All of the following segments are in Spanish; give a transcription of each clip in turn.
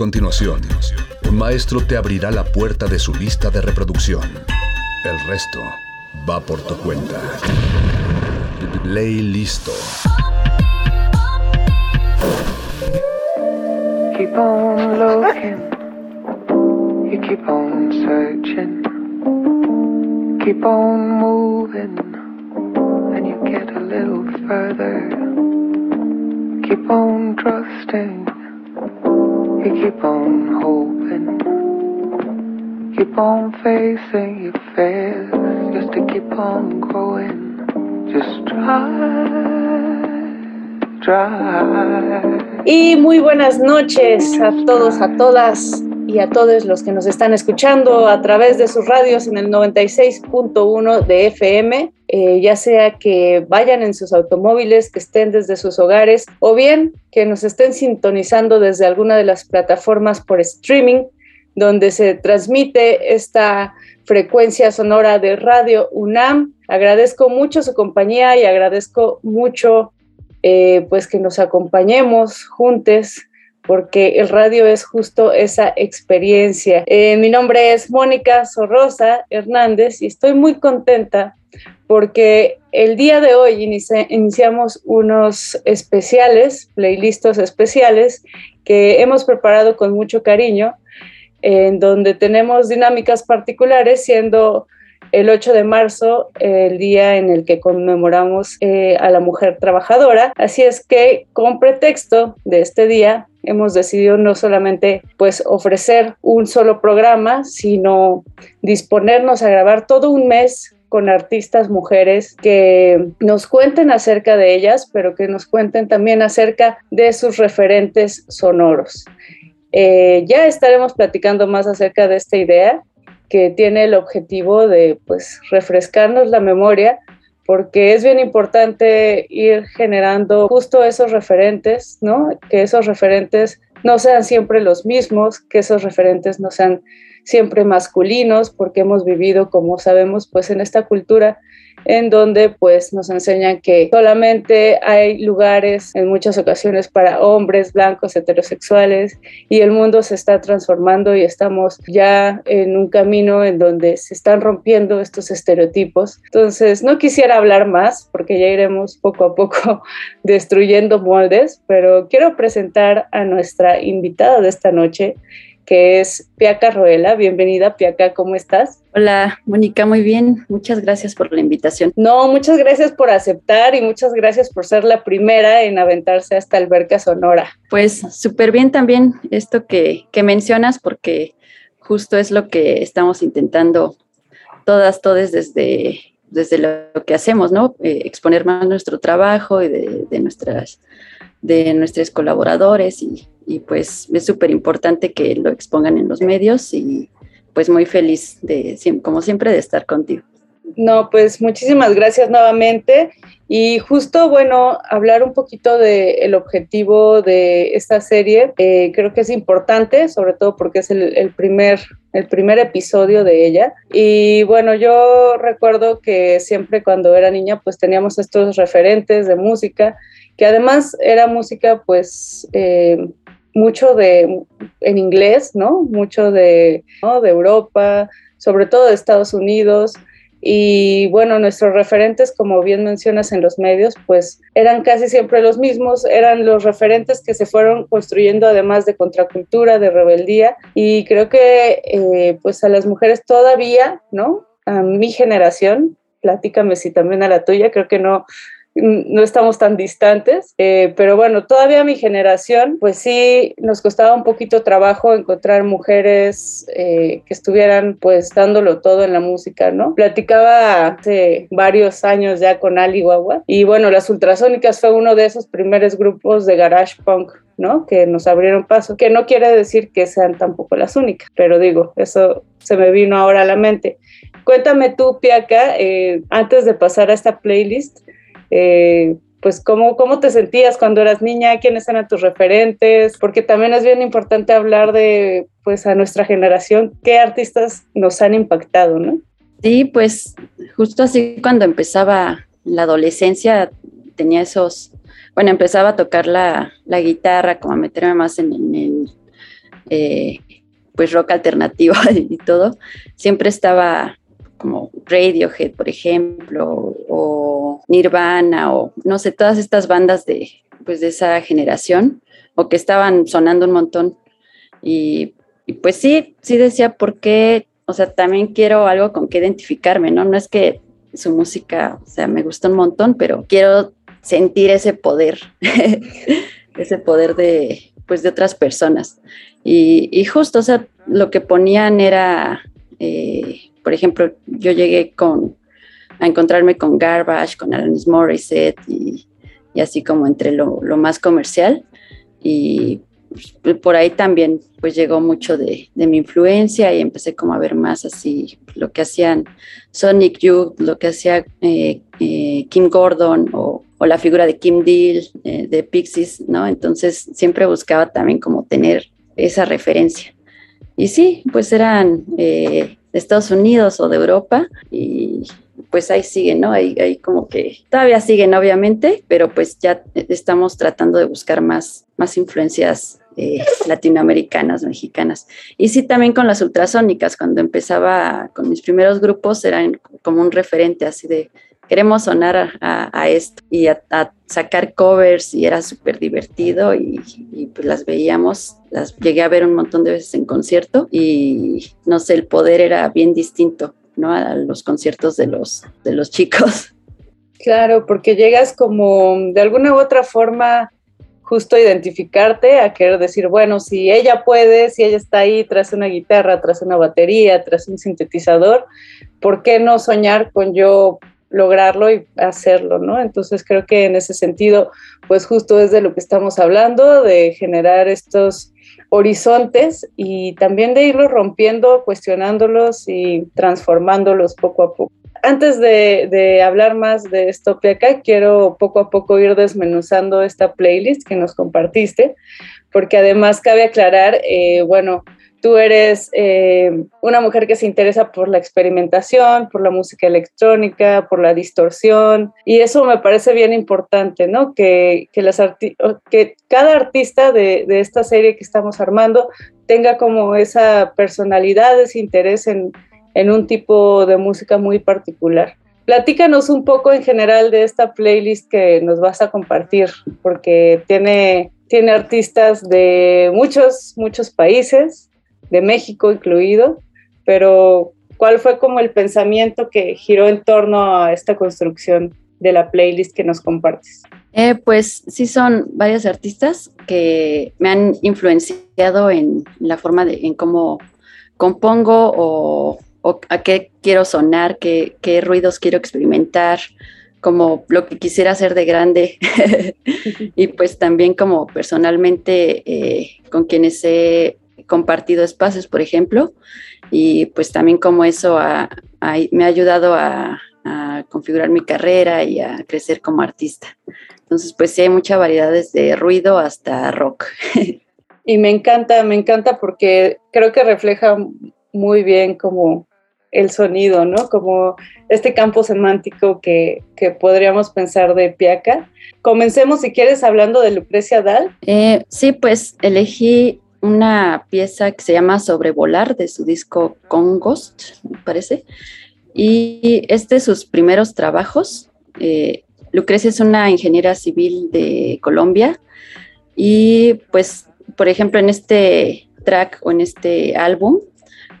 continuación, un maestro te abrirá la puerta de su lista de reproducción. El resto va por tu cuenta. Ley listo. Keep on looking, you keep on searching, keep on moving, and you get a little further. Keep on trusting, keep on hoping, keep on facing your fears, just to keep on growing. Just try, try. Y muy buenas noches a todos, a todas y a todos los que nos están escuchando a través de sus radios en el 96.1 de FM, eh, ya sea que vayan en sus automóviles, que estén desde sus hogares o bien que nos estén sintonizando desde alguna de las plataformas por streaming donde se transmite esta frecuencia sonora de Radio UNAM. Agradezco mucho su compañía y agradezco mucho eh, pues que nos acompañemos juntos porque el radio es justo esa experiencia. Eh, mi nombre es Mónica Sorrosa Hernández y estoy muy contenta porque el día de hoy iniciamos unos especiales, playlistos especiales que hemos preparado con mucho cariño, en donde tenemos dinámicas particulares, siendo el 8 de marzo, el día en el que conmemoramos eh, a la mujer trabajadora. Así es que con pretexto de este día hemos decidido no solamente pues ofrecer un solo programa, sino disponernos a grabar todo un mes con artistas mujeres que nos cuenten acerca de ellas, pero que nos cuenten también acerca de sus referentes sonoros. Eh, ya estaremos platicando más acerca de esta idea que tiene el objetivo de pues refrescarnos la memoria porque es bien importante ir generando justo esos referentes, ¿no? Que esos referentes no sean siempre los mismos, que esos referentes no sean siempre masculinos, porque hemos vivido, como sabemos, pues en esta cultura en donde pues nos enseñan que solamente hay lugares en muchas ocasiones para hombres blancos heterosexuales y el mundo se está transformando y estamos ya en un camino en donde se están rompiendo estos estereotipos. Entonces, no quisiera hablar más porque ya iremos poco a poco destruyendo moldes, pero quiero presentar a nuestra invitada de esta noche, que es Piaca Roela. Bienvenida, Piaca, ¿cómo estás? Hola, Mónica, muy bien. Muchas gracias por la invitación. No, muchas gracias por aceptar y muchas gracias por ser la primera en aventarse hasta Alberca Sonora. Pues súper bien también esto que, que mencionas, porque justo es lo que estamos intentando todas, todas desde, desde lo que hacemos, ¿no? Eh, exponer más nuestro trabajo y de, de nuestras de nuestros colaboradores y, y pues es súper importante que lo expongan en los medios y pues muy feliz de, como siempre, de estar contigo. No, pues muchísimas gracias nuevamente. Y justo, bueno, hablar un poquito del objetivo de esta serie, eh, creo que es importante, sobre todo porque es el, el, primer, el primer episodio de ella. Y bueno, yo recuerdo que siempre cuando era niña, pues teníamos estos referentes de música, que además era música, pues... Eh, mucho de en inglés, ¿no? Mucho de, de Europa, sobre todo de Estados Unidos. Y bueno, nuestros referentes, como bien mencionas en los medios, pues eran casi siempre los mismos, eran los referentes que se fueron construyendo además de contracultura, de rebeldía. Y creo que eh, pues a las mujeres todavía, ¿no? A mi generación, platícame si también a la tuya, creo que no, no estamos tan distantes, eh, pero bueno, todavía mi generación, pues sí, nos costaba un poquito trabajo encontrar mujeres eh, que estuvieran pues dándolo todo en la música, ¿no? Platicaba hace varios años ya con Ali Guagua y bueno, las Ultrasónicas fue uno de esos primeros grupos de garage punk ¿no? Que nos abrieron paso, que no quiere decir que sean tampoco las únicas, pero digo, eso se me vino ahora a la mente. Cuéntame tú, Piaca, eh, antes de pasar a esta playlist, eh, pues cómo, cómo te sentías cuando eras niña, quiénes eran tus referentes, porque también es bien importante hablar de, pues a nuestra generación, qué artistas nos han impactado, ¿no? Sí, pues justo así cuando empezaba la adolescencia tenía esos, bueno, empezaba a tocar la, la guitarra, como a meterme más en, en, eh, pues rock alternativo y todo, siempre estaba como Radiohead, por ejemplo, o Nirvana, o no sé, todas estas bandas de, pues de esa generación, o que estaban sonando un montón. Y, y pues sí, sí decía, ¿por qué? O sea, también quiero algo con que identificarme, ¿no? No es que su música, o sea, me gusta un montón, pero quiero sentir ese poder, ese poder de, pues, de otras personas. Y, justo, o sea, lo que ponían era, eh, por ejemplo, yo llegué con, a encontrarme con Garbage, con Alanis Morissette y, y así como entre lo, lo más comercial. Y pues, por ahí también pues llegó mucho de, mi influencia y empecé como a ver más así lo que hacían Sonic Youth, lo que hacía eh, eh, Kim Gordon o, la figura de Kim Deal eh, de Pixies, ¿no? Entonces siempre buscaba también como tener esa referencia. Y sí, pues eran de Estados Unidos o de Europa y pues ahí siguen, ¿no? Ahí, ahí como que todavía siguen, obviamente, pero pues ya estamos tratando de buscar más, más influencias eh, latinoamericanas, mexicanas. Y sí, también con las ultrasónicas, cuando empezaba con mis primeros grupos, eran como un referente así de queremos sonar a, esto y a, sacar covers y era súper divertido y, pues las veíamos, las llegué a ver un montón de veces en concierto y no sé, el poder era bien distinto, ¿no? A los conciertos de los, de los chicos. Claro, porque llegas como de alguna u otra forma justo identificarte, a querer decir, bueno, si ella puede, si ella está ahí tras una guitarra, tras una batería, tras un sintetizador, ¿por qué no soñar con yo lograrlo y hacerlo, ¿no? Entonces creo que en ese sentido, pues justo es de lo que estamos hablando, de generar estos horizontes y también de irlos rompiendo, cuestionándolos y transformándolos poco a poco antes de, hablar más de acá, quiero poco a poco ir desmenuzando esta playlist que nos compartiste, porque además cabe aclarar, eh, bueno, tú eres eh, una mujer que se interesa por la experimentación, por la música electrónica, por la distorsión, y eso me parece bien importante, ¿no? Que, las que cada artista de, de esta serie que estamos armando tenga como esa personalidad, ese interés en en un tipo de música muy particular. Platícanos un poco en general de esta playlist que nos vas a compartir, porque tiene, tiene artistas de muchos, muchos países, de México incluido, pero ¿cuál fue como el pensamiento que giró en torno a esta construcción de la playlist que nos compartes? Eh, pues sí, son varios artistas que me han influenciado en la forma de en cómo compongo o a qué quiero sonar, qué, qué ruidos quiero experimentar, como lo que quisiera hacer de grande y pues también como personalmente eh, con quienes he compartido espacios, por ejemplo, y pues también como eso me ha ayudado a, a, configurar mi carrera y a crecer como artista. Entonces, pues sí hay mucha variedad desde ruido hasta rock. y me encanta, me encanta porque creo que refleja muy bien como el sonido, ¿no? Como este campo semántico que, podríamos pensar de Piaca. Comencemos, si quieres, hablando de Lucrecia Dal. Eh, sí, pues elegí una pieza que se llama Sobrevolar de su disco Congost, me parece. Y de sus primeros trabajos. Eh, Lucrecia es una ingeniera civil de Colombia y pues, por ejemplo, en este track o en este álbum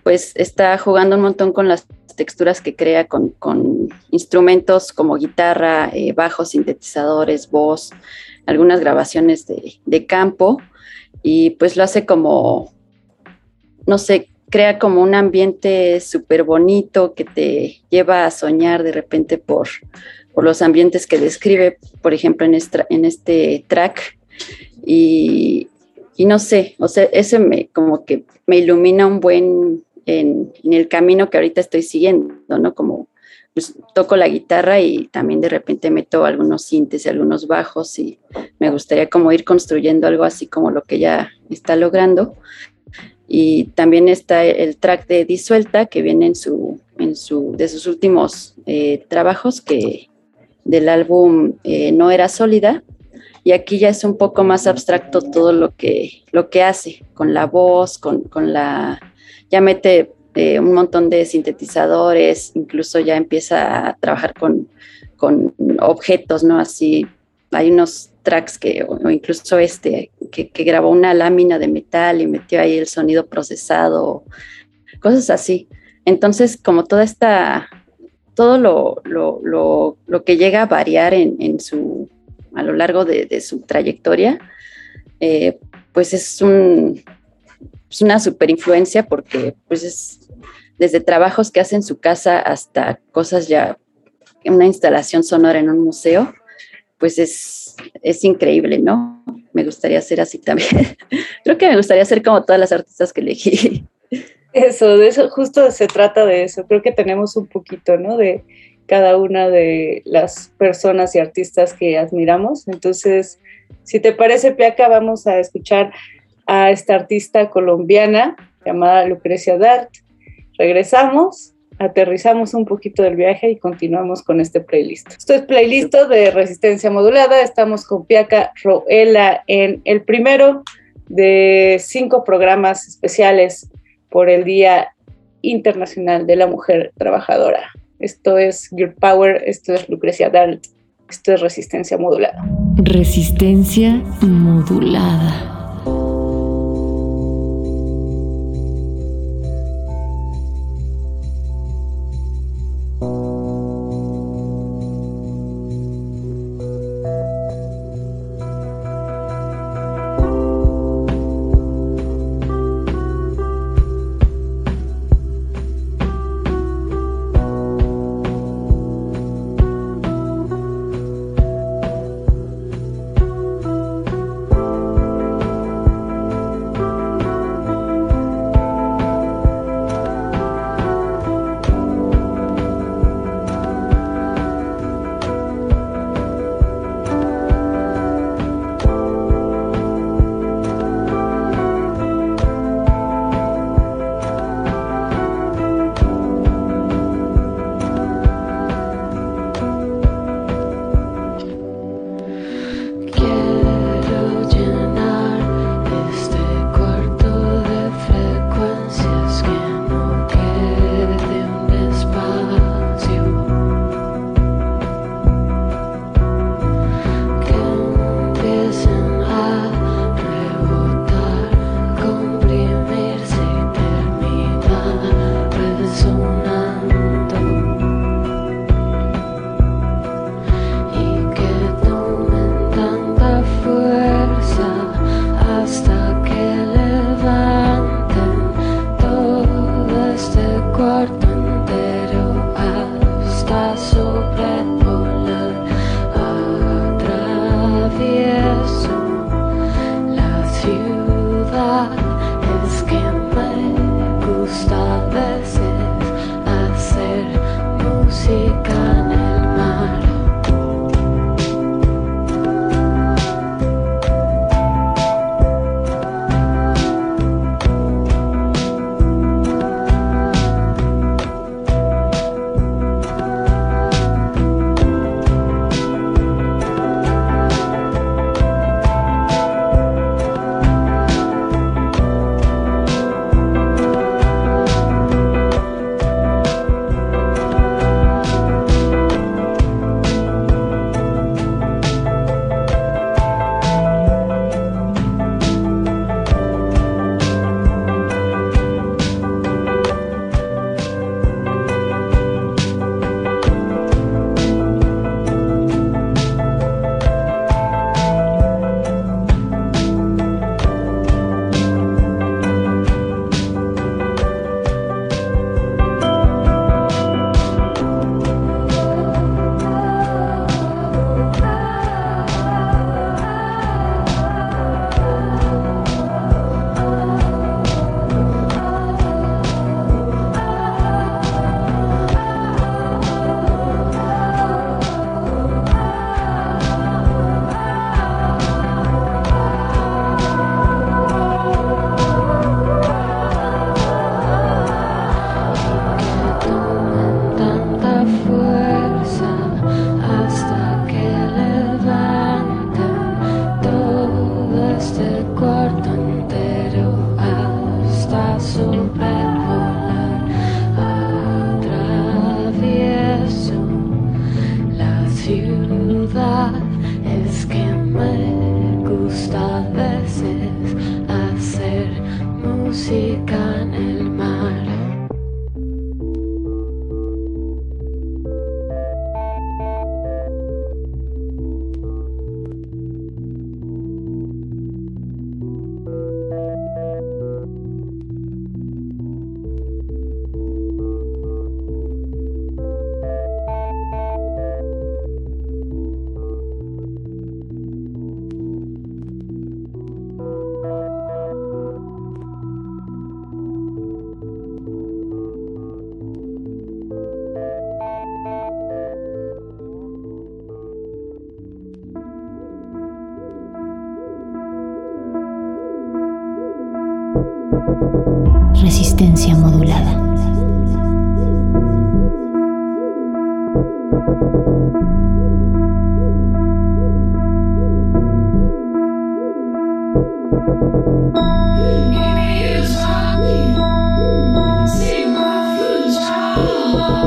pues está jugando un montón con las texturas que crea con, instrumentos como guitarra, eh, bajos, sintetizadores, voz, algunas grabaciones de, campo y pues lo hace como, no sé, crea como un ambiente súper bonito que te lleva a soñar de repente por, por los ambientes que describe, por ejemplo, en, en este track. Y, y, no sé, o sea, eso me como que me ilumina un buen en, el camino que ahorita estoy siguiendo, ¿no? Como pues, toco la guitarra y también de repente meto algunos sintes y algunos bajos y me gustaría como ir construyendo algo así como lo que ya está logrando. Y también está el track de Disuelta que viene en su, en su, de sus últimos eh, trabajos que del álbum eh, No era sólida y aquí ya es un poco más abstracto todo lo que, lo que hace con la voz, con, con la, ya mete un montón de sintetizadores, incluso ya empieza a trabajar con, con objetos, ¿no? Así, hay unos tracks que, o, incluso este, que, grabó una lámina de metal y metió ahí el sonido procesado, cosas así. Entonces, como toda esta, todo lo, lo, lo, lo que llega a variar en, en, su, a lo largo de, de su trayectoria, eh, pues es un, es una super influencia porque pues es desde trabajos que hace en su casa hasta cosas ya, una instalación sonora en un museo, pues es, es increíble, ¿no? Me gustaría ser así también. Creo que me gustaría ser como todas las artistas que elegí. Eso, eso, justo se trata de eso. Creo que tenemos un poquito, ¿no? De cada una de las personas y artistas que admiramos. Entonces, si te parece, Piaca, vamos a escuchar a esta artista colombiana llamada Lucrecia Dart regresamos, aterrizamos un poquito del viaje y continuamos con este playlist. Esto es playlist de resistencia modulada. Estamos con Piaca Roela en el primero de cinco programas especiales por el Día Internacional de la Mujer Trabajadora. Esto es Girl Power, esto es Lucrecia Dalt, esto es resistencia modulada. Resistencia modulada.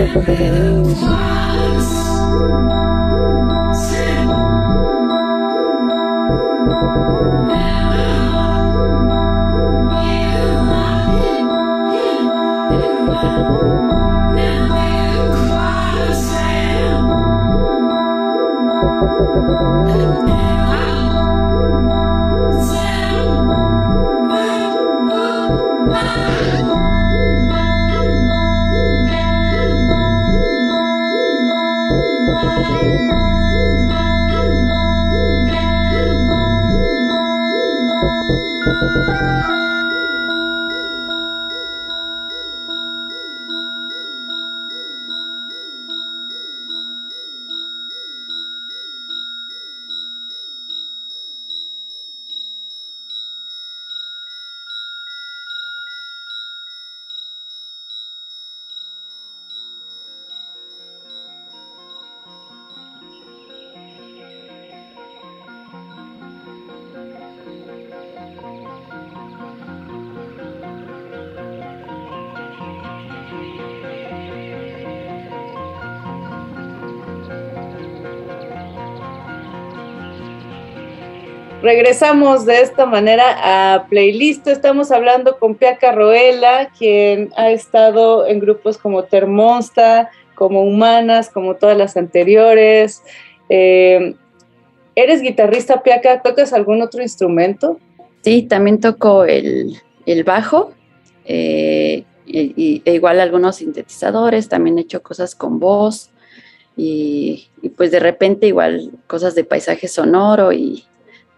you. Regresamos de esta manera a Playlist. Estamos hablando con Pia Carroela, quien ha estado en grupos como Termonsta, como Humanas, como todas las anteriores. Eh, ¿Eres guitarrista, Piaca? ¿Tocas algún otro instrumento? Sí, también toco el, bajo eh, y, e igual algunos sintetizadores, también he hecho cosas con voz y, y, pues de repente igual cosas de paisaje sonoro y,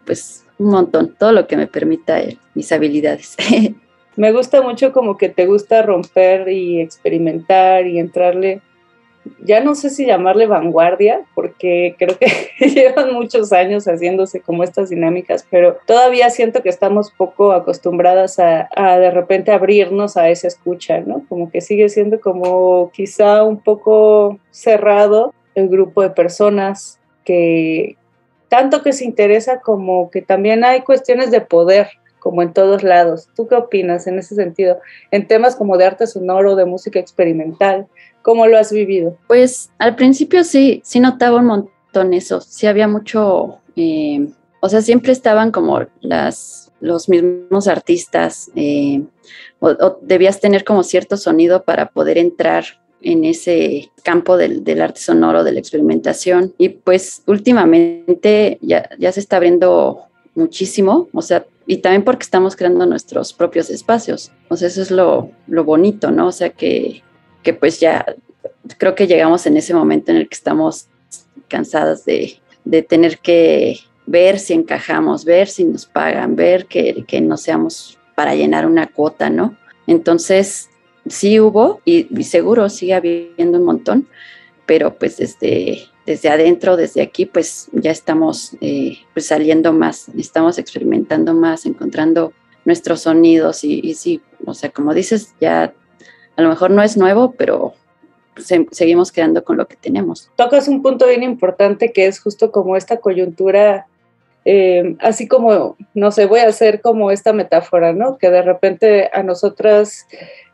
pues un montón, todo lo que me permita eh, mis habilidades. me gusta mucho como que te gusta romper y experimentar y entrarle, ya no sé si llamarle vanguardia, porque creo que llevan muchos años haciéndose como estas dinámicas, pero todavía siento que estamos poco acostumbradas a, a de repente abrirnos a esa escucha, ¿no? Como que sigue siendo como quizá un poco cerrado el grupo de personas que, tanto que se interesa como que también hay cuestiones de poder como en todos lados. ¿Tú qué opinas en ese sentido? En temas como de arte sonoro, de música experimental, ¿cómo lo has vivido? Pues al principio sí, sí notaba un montón eso, sí había mucho, eh, o sea, siempre estaban como las, los mismos artistas, eh, o, debías tener como cierto sonido para poder entrar en ese campo del, del, arte sonoro, de la experimentación. Y pues últimamente ya, ya se está abriendo muchísimo, o sea, y también porque estamos creando nuestros propios espacios. O sea, eso es lo, lo bonito, ¿no? O sea, que, que, pues ya creo que llegamos en ese momento en el que estamos cansadas de, de tener que ver si encajamos, ver si nos pagan, ver que, que no seamos para llenar una cuota, ¿no? Entonces, sí hubo y, y seguro sigue habiendo un montón, pero pues desde desde adentro, desde aquí, pues ya estamos eh, pues saliendo más, estamos experimentando más, encontrando nuestros sonidos y, sí, o sea, como dices, ya a lo mejor no es nuevo, pero seguimos quedando con lo que tenemos. Tocas un punto bien importante que es justo como esta coyuntura, eh, así como, no sé, voy a hacer como esta metáfora, ¿no? Que de repente a nosotras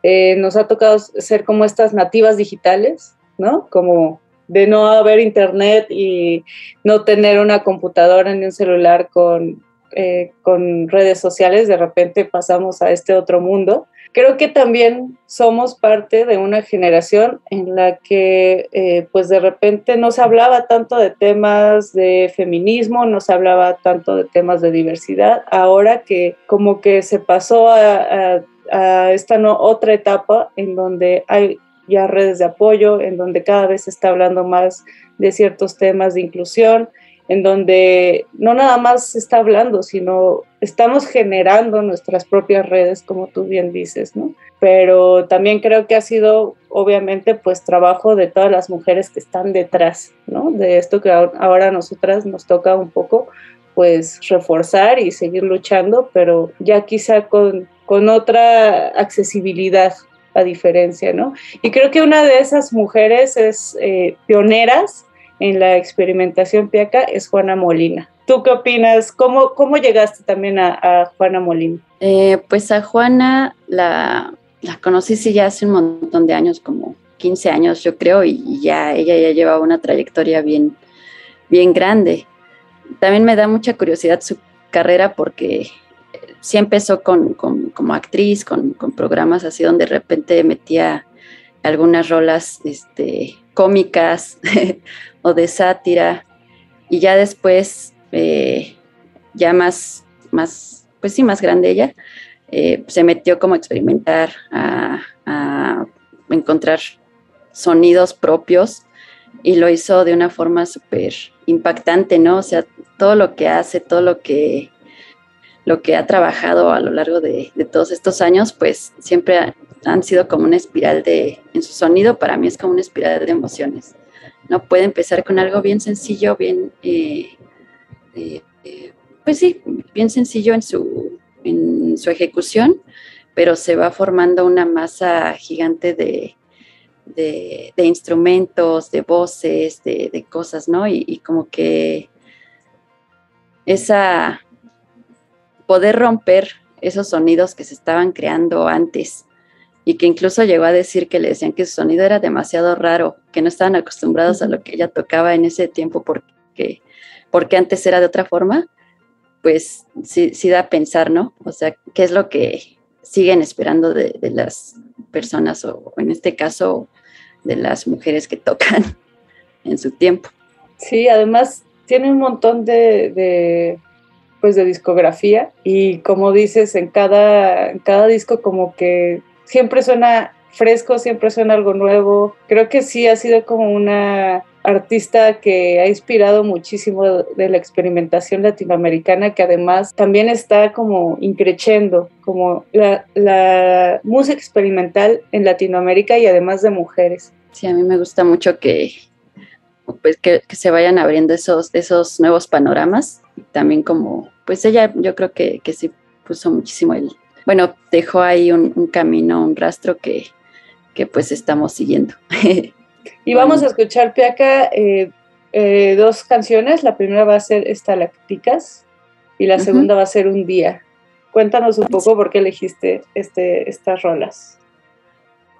eh, nos ha tocado ser como estas nativas digitales, ¿no? Como de no haber internet y no tener una computadora ni un celular con, eh, con redes sociales, de repente pasamos a este otro mundo. Creo que también somos parte de una generación en la que eh, pues de repente no se hablaba tanto de temas de feminismo, no se hablaba tanto de temas de diversidad, ahora que como que se pasó a, a, esta no, otra etapa en donde hay ya redes de apoyo, en donde cada vez se está hablando más de ciertos temas de inclusión, en donde no nada más se está hablando, sino estamos generando nuestras propias redes, como tú bien dices, ¿no? Pero también creo que ha sido, obviamente, pues trabajo de todas las mujeres que están detrás, ¿no? De esto que ahora a nosotras nos toca un poco, pues reforzar y seguir luchando, pero ya quizá con, con otra accesibilidad la diferencia, ¿no? Y creo que una de esas mujeres es eh, pioneras en la experimentación piaca es Juana Molina. ¿Tú qué opinas? ¿Cómo, cómo llegaste también a, Juana Molina? Eh, pues a Juana la, la conocí sí ya hace un montón de años, como 15 años yo creo, y ya ella ya lleva una trayectoria bien, bien grande. También me da mucha curiosidad su carrera porque sí empezó con, como actriz, con, programas así donde de repente metía algunas rolas este, cómicas o de sátira y ya después, eh, ya más, más, pues sí, más grande ella, eh, se metió como a experimentar, a, a encontrar sonidos propios y lo hizo de una forma súper impactante, ¿no? O sea, todo lo que hace, todo lo que lo que ha trabajado a lo largo de, todos estos años, pues siempre han sido como una espiral de, en su sonido, para mí es como una espiral de emociones. No puede empezar con algo bien sencillo, bien, eh, eh, pues sí, bien sencillo en su, en su ejecución, pero se va formando una masa gigante de, de, instrumentos, de voces, de, cosas, ¿no? y como que esa poder romper esos sonidos que se estaban creando antes y que incluso llegó a decir que le decían que su sonido era demasiado raro, que no estaban acostumbrados a lo que ella tocaba en ese tiempo porque, porque antes era de otra forma, pues sí, sí da a pensar, ¿no? O sea, ¿qué es lo que siguen esperando de, las personas o en este caso de las mujeres que tocan en su tiempo? Sí, además tiene un montón de pues de discografía y como dices, en cada, en cada disco como que siempre suena fresco, siempre suena algo nuevo. Creo que sí ha sido como una artista que ha inspirado muchísimo de la experimentación latinoamericana, que además también está como increchendo, como la, la, música experimental en Latinoamérica y además de mujeres. Sí, a mí me gusta mucho que, pues, que, que se vayan abriendo esos, esos nuevos panoramas. También como pues ella yo creo que, que sí puso muchísimo el, bueno, dejó ahí un, camino, un rastro que, que, pues estamos siguiendo. y vamos a escuchar, Piaca, eh, eh, dos canciones. La primera va a ser Estalacticas y la segunda va a ser Un Día. Cuéntanos un poco por qué elegiste este, estas rolas.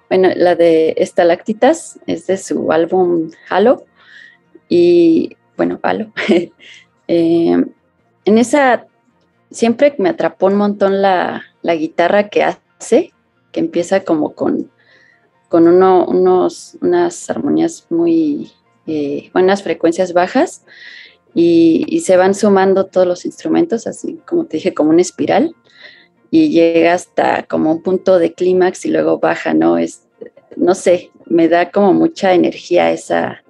Bueno, la de Estalactitas es de su álbum Halo. Y bueno, Halo. Eh, en esa siempre me atrapó un montón la, guitarra que hace, que empieza como con, con unos, unas armonías muy eh, buenas frecuencias bajas y, se van sumando todos los instrumentos, así como te dije, como una espiral y llega hasta como un punto de clímax y luego baja, ¿no? Es, no sé, me da como mucha energía esa,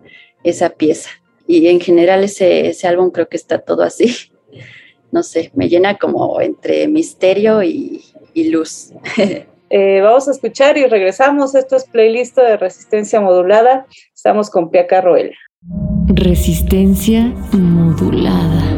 esa pieza. Y en general ese, ese álbum creo que está todo así. No sé, me llena como entre misterio y, luz. Eh, vamos a escuchar y regresamos. Esto es playlist de resistencia modulada. Estamos con Piaca Roel. Resistencia modulada.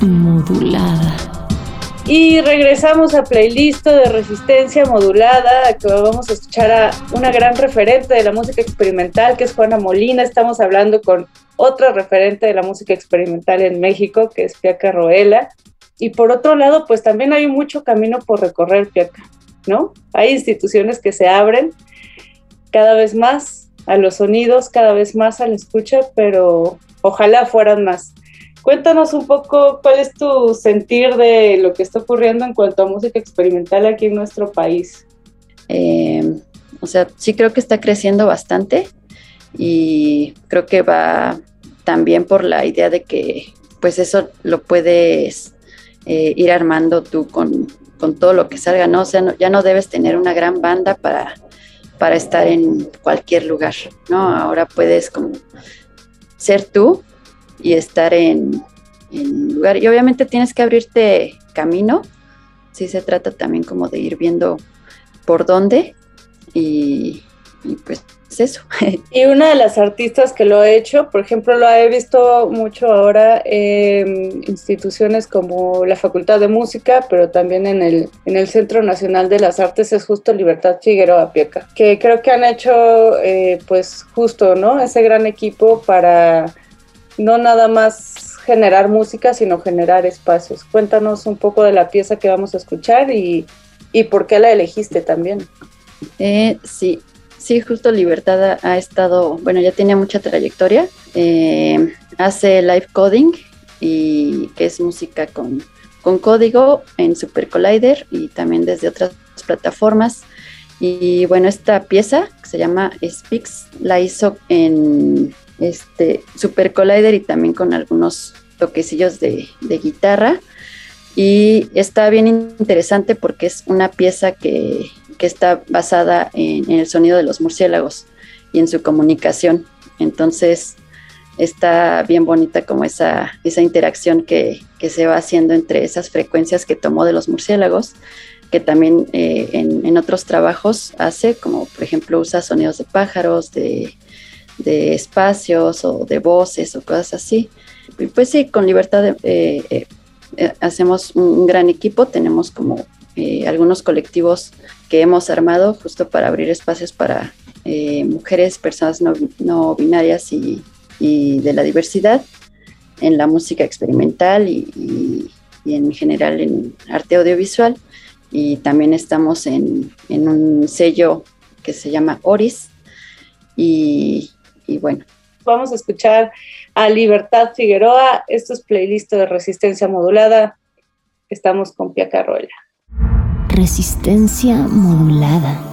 Modulada. Y regresamos a playlist de resistencia modulada, que vamos a escuchar a una gran referente de la música experimental, que es Juana Molina. Estamos hablando con otra referente de la música experimental en México, que es Piaca Roela. Y por otro lado, pues también hay mucho camino por recorrer, Piaca, ¿no? Hay instituciones que se abren cada vez más a los sonidos, cada vez más a la escucha, pero ojalá fueran más. Cuéntanos un poco cuál es tu sentir de lo que está ocurriendo en cuanto a música experimental aquí en nuestro país. Eh, o sea, sí creo que está creciendo bastante y creo que va también por la idea de que pues eso lo puedes eh, ir armando tú con, todo lo que salga, ¿no? O sea, ya no debes tener una gran banda para, para estar en cualquier lugar, ¿no? Ahora puedes como ser tú y estar en, en lugar. Y obviamente tienes que abrirte camino. Sí se trata también como de ir viendo por dónde y, pues es eso. Y una de las artistas que lo ha hecho, por ejemplo, lo he visto mucho ahora en instituciones como la Facultad de Música, pero también en el, en el Centro Nacional de las Artes, es justo Libertad Figueroa Pieca, que creo que han hecho eh, pues justo, ¿no? Ese gran equipo para no nada más generar música, sino generar espacios. Cuéntanos un poco de la pieza que vamos a escuchar y, por qué la elegiste también. Eh, sí, sí, justo Libertad ha, estado, bueno, ya tiene mucha trayectoria. Eh, hace live coding y que es música con, con código en Super Collider y también desde otras plataformas. Y bueno, esta pieza que se llama Speaks la hizo en este, Super Collider y también con algunos toquecillos de, guitarra. Y está bien interesante porque es una pieza que, está basada en, el sonido de los murciélagos y en su comunicación. Entonces está bien bonita como esa, esa interacción que, se va haciendo entre esas frecuencias que tomó de los murciélagos, que también eh, en, en, otros trabajos hace, como por ejemplo usa sonidos de pájaros, de, de espacios o de voces o cosas así. Y pues sí, con libertad eh, eh, eh, hacemos un gran equipo, tenemos como algunos colectivos que hemos armado justo para abrir espacios para mujeres, personas no, binarias y, de la diversidad en la música experimental y, en general en arte audiovisual. Y también estamos en, en un sello que se llama Oris, y, y bueno. Vamos a escuchar a Libertad Figueroa. Esto es playlist de resistencia modulada. Estamos con Pia Carrola. Resistencia modulada.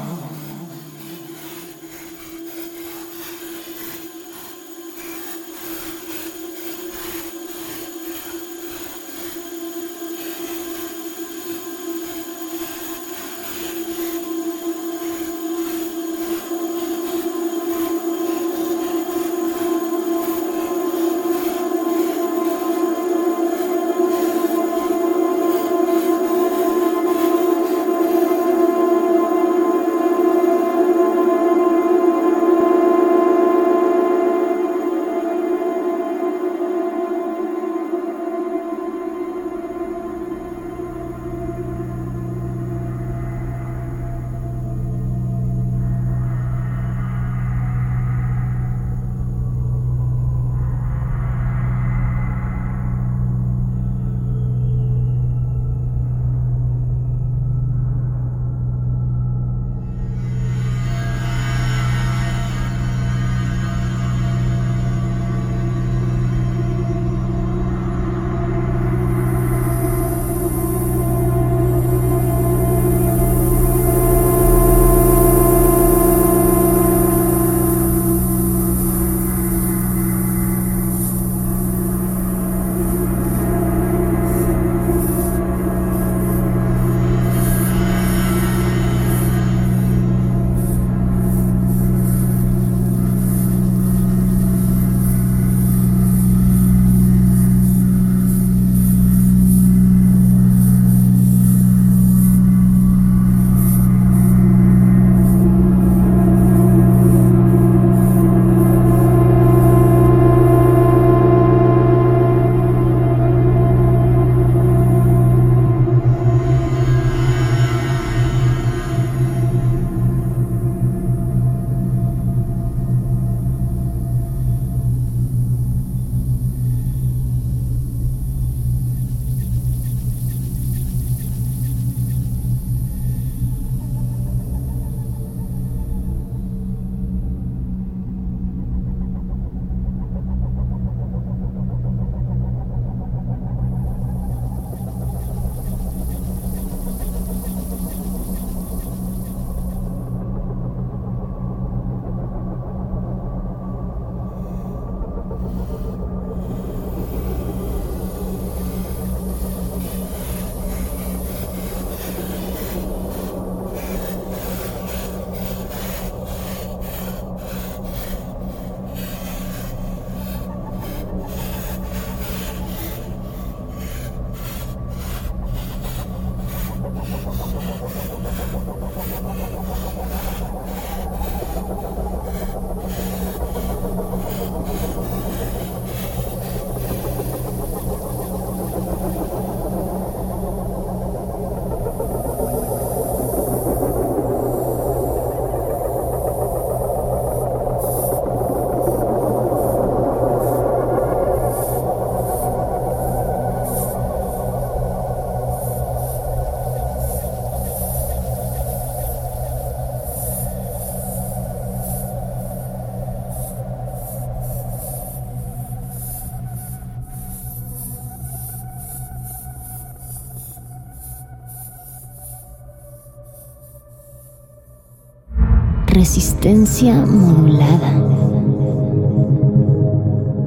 Resistencia modulada.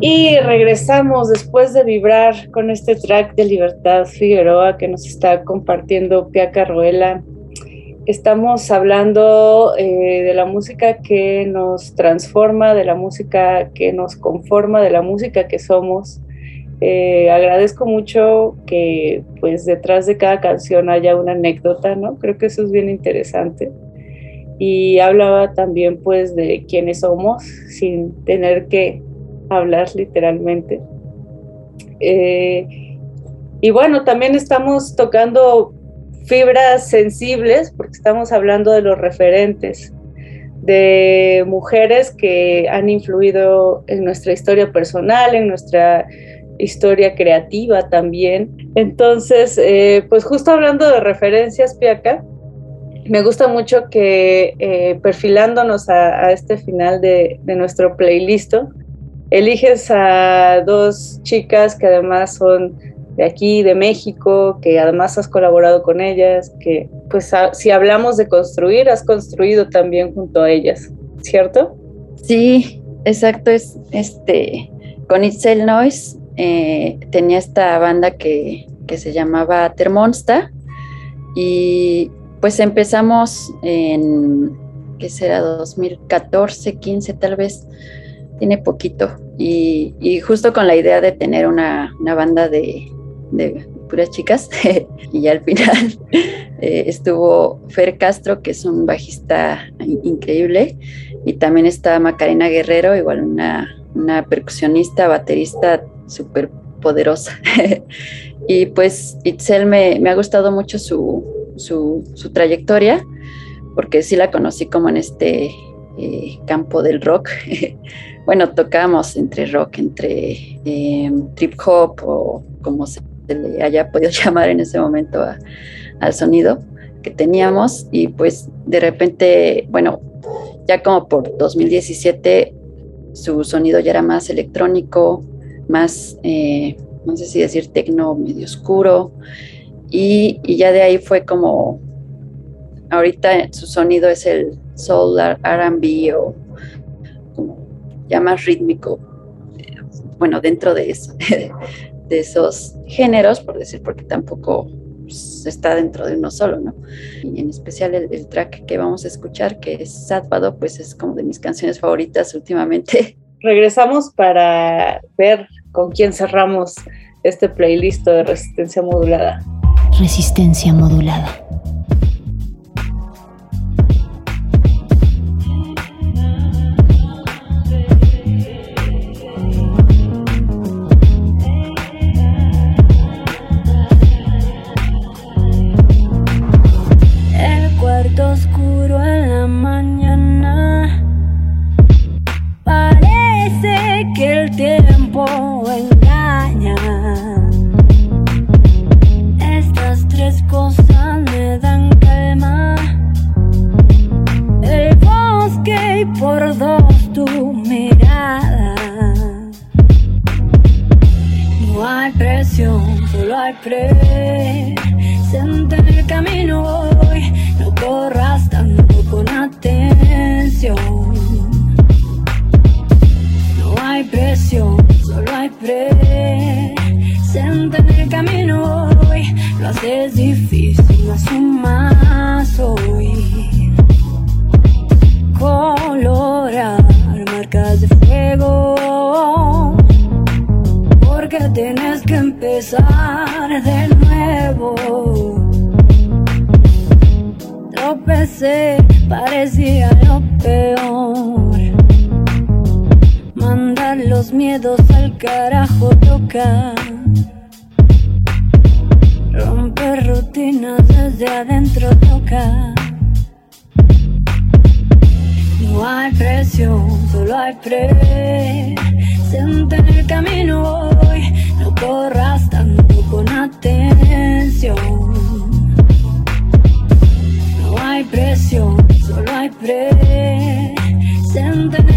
Y regresamos después de vibrar con este track de Libertad Figueroa que nos está compartiendo Pia Carruela. Estamos hablando eh, de la música que nos transforma, de la música que nos conforma, de la música que somos. Eh, agradezco mucho que pues detrás de cada canción haya una anécdota, ¿no? Creo que eso es bien interesante. Y hablaba también pues de quiénes somos sin tener que hablar literalmente. Eh, y bueno, también estamos tocando fibras sensibles porque estamos hablando de los referentes, de mujeres que han influido en nuestra historia personal, en nuestra historia creativa también. Entonces, eh, pues justo hablando de referencias, Piaca, me gusta mucho que eh, perfilándonos a, este final de, nuestro playlist, eliges a dos chicas que además son de aquí, de México, que además has colaborado con ellas, que pues si hablamos de construir, has construido también junto a ellas, ¿cierto? Sí, exacto, es este, con Itzel Noise eh, tenía esta banda que, se llamaba Termonsta y pues empezamos en, ¿qué será? 2014, 15 tal vez, tiene poquito. Y, justo con la idea de tener una, banda de, puras chicas y al final eh, estuvo Fer Castro, que es un bajista increíble, y también está Macarena Guerrero, igual una, una percusionista, baterista súper poderosa. y pues Itzel me, ha gustado mucho su, su, trayectoria, porque sí la conocí como en este eh, campo del rock. bueno, tocamos entre rock, entre em, trip hop o como se le haya podido llamar en ese momento al sonido que teníamos y pues de repente, bueno, ya como por 2017 su sonido ya era más electrónico, más, eh, no sé si decir tecno medio oscuro, y, ya de ahí fue como, ahorita su sonido es el soul RB o ya más rítmico, bueno, dentro de eso, de esos géneros, por decir, porque tampoco está dentro de uno solo, ¿no? Y en especial el, track que vamos a escuchar, que es Sábado, pues es como de mis canciones favoritas últimamente. Regresamos para ver con quién cerramos este playlist de resistencia modulada. Resistencia modulada.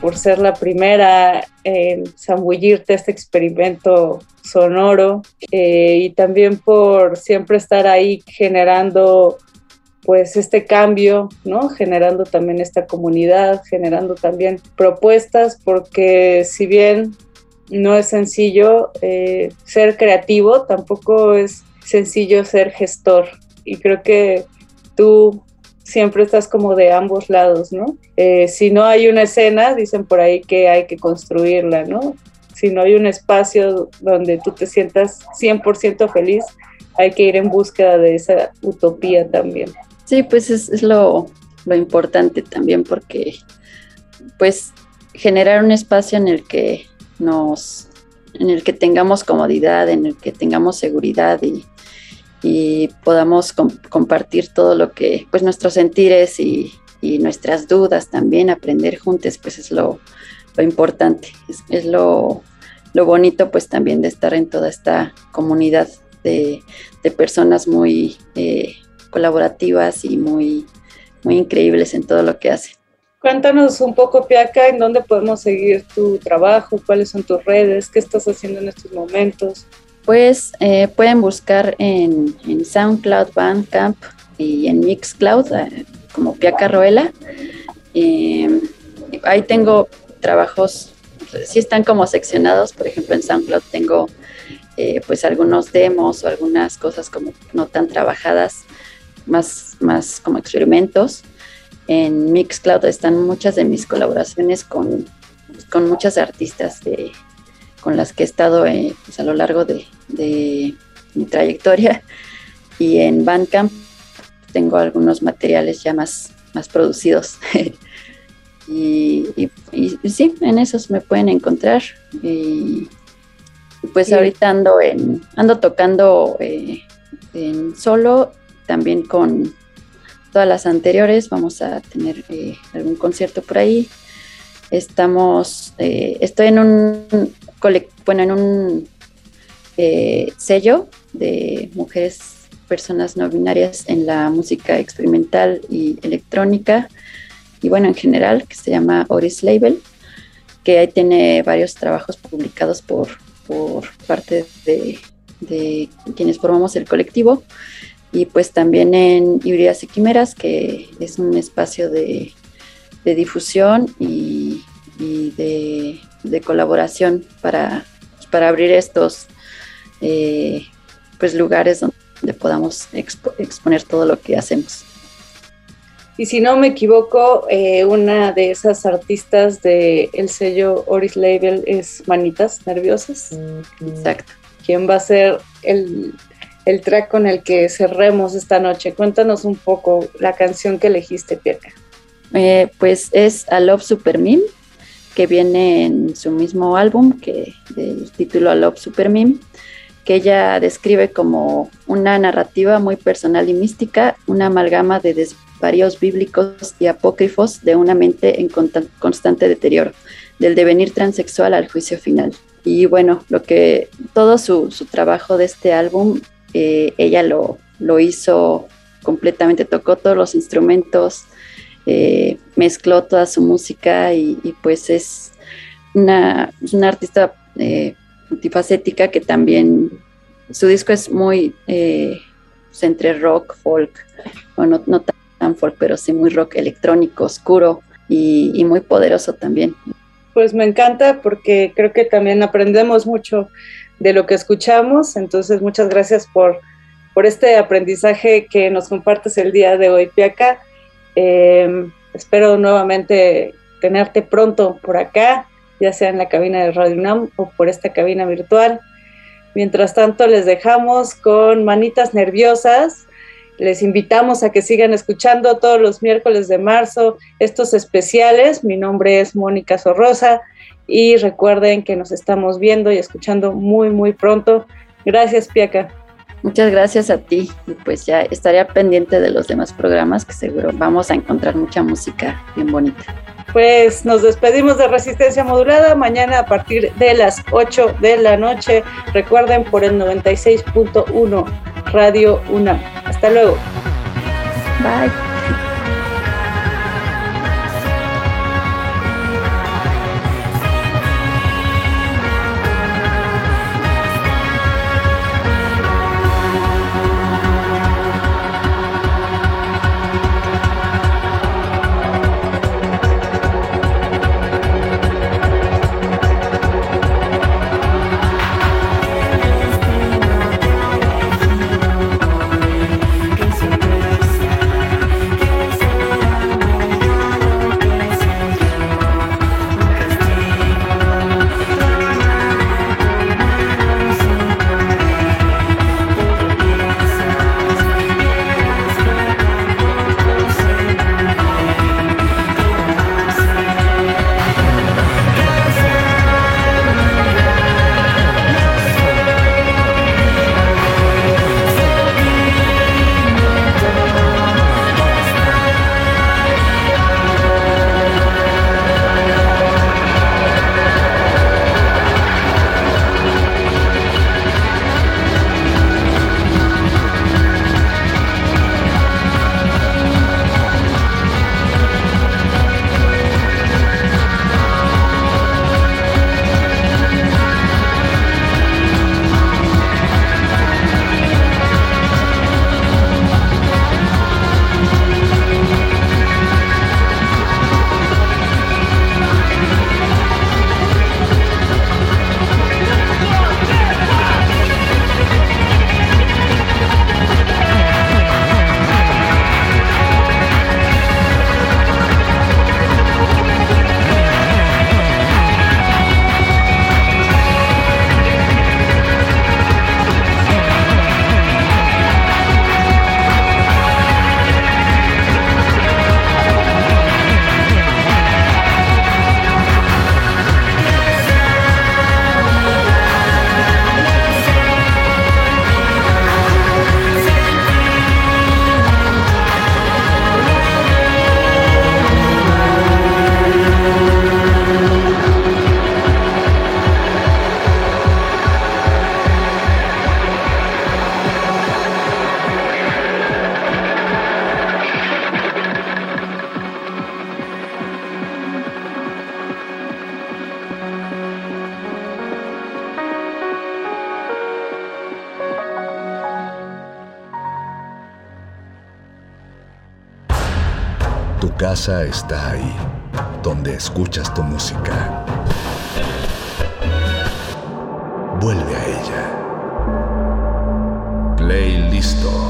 por ser la primera en zambullirte este experimento sonoro eh, y también por siempre estar ahí generando pues este cambio, ¿no? Generando también esta comunidad, generando también propuestas, porque si bien no es sencillo eh, ser creativo, tampoco es sencillo ser gestor. Y creo que tú siempre estás como de ambos lados, ¿no? Eh, si no hay una escena, dicen por ahí que hay que construirla, ¿no? Si no hay un espacio donde tú te sientas 100% feliz, hay que ir en búsqueda de esa utopía también. Sí, pues es, es lo, lo importante también porque pues generar un espacio en el que nos, en el que tengamos comodidad, en el que tengamos seguridad y, podamos compartir todo lo que, pues nuestros sentires y, nuestras dudas también, aprender juntos, pues es lo, importante, es, lo, bonito pues también de estar en toda esta comunidad de, personas muy eh, colaborativas y muy, muy increíbles en todo lo que hacen. Cuéntanos un poco, Piaca, en dónde podemos seguir tu trabajo, cuáles son tus redes, qué estás haciendo en estos momentos. Pues eh, pueden buscar en, SoundCloud, Bandcamp y en Mixcloud eh, como Piaca Roela. Em, ahí tengo trabajos, sí están como seccionados, por ejemplo en SoundCloud tengo eh, pues algunos demos o algunas cosas como no tan trabajadas, más, más como experimentos en Mixcloud están muchas de mis colaboraciones con, muchas artistas de, con las que he estado eh, pues, a lo largo de, mi trayectoria. Y en Bandcamp tengo algunos materiales ya más, más producidos. y, sí, en esos me pueden encontrar. Y, pues ahorita ando, en, ando tocando eh, en solo, también con todas las anteriores. Vamos a tener eh, algún concierto por ahí. Estamos, eh, estoy en un, bueno, en un eh, sello de mujeres, personas no binarias en la música experimental y electrónica y bueno, en general, que se llama Oris Label, que ahí tiene varios trabajos publicados por, por parte de, de quienes formamos el colectivo y pues también en Híbridas y Quimeras, que es un espacio de, difusión y, de, colaboración para, pues, para abrir estos eh, pues lugares donde podamos exponer todo lo que hacemos. Y si no me equivoco, eh, una de esas artistas del el sello Oris Label es Manitas Nerviosas. Exacto. ¿Quién va a ser el, el track con el que cerremos esta noche? Cuéntanos un poco la canción que elegiste, Pierca. Eh, pues es A Love Super Meme, que viene en su mismo álbum, que del título A Love Super Meme, que ella describe como una narrativa muy personal y mística, una amalgama de desvaríos bíblicos y apócrifos de una mente en constante deterioro, del devenir transexual al juicio final. Y bueno, lo que todo su, su trabajo de este álbum, eh, ella lo, lo hizo completamente, tocó todos los instrumentos, eh, mezcló toda su música y, pues es una, una artista eh, multifacética que también su disco es muy eh, pues, entre rock, folk, bueno, no tan folk, pero sí muy rock electrónico, oscuro y, y muy poderoso también. Pues me encanta porque creo que también aprendemos mucho de lo que escuchamos, entonces muchas gracias por, por este aprendizaje que nos compartes el día de hoy, Piaca. Eh, espero nuevamente tenerte pronto por acá, ya sea en la cabina de Radio UNAM o por esta cabina virtual. Mientras tanto, les dejamos con manitas nerviosas. Les invitamos a que sigan escuchando todos los miércoles de marzo estos especiales. Mi nombre es Mónica Sorrosa y recuerden que nos estamos viendo y escuchando muy, muy pronto. Gracias, Piaca. Muchas gracias a ti y pues ya estaría pendiente de los demás programas que seguro vamos a encontrar mucha música bien bonita. Pues nos despedimos de Resistencia Modulada mañana a partir de las 8 de la noche. Recuerden por el 96.1 Radio UNAM. Hasta luego. Bye. Casa está ahí, donde escuchas tu música. Vuelve a ella. Play listo.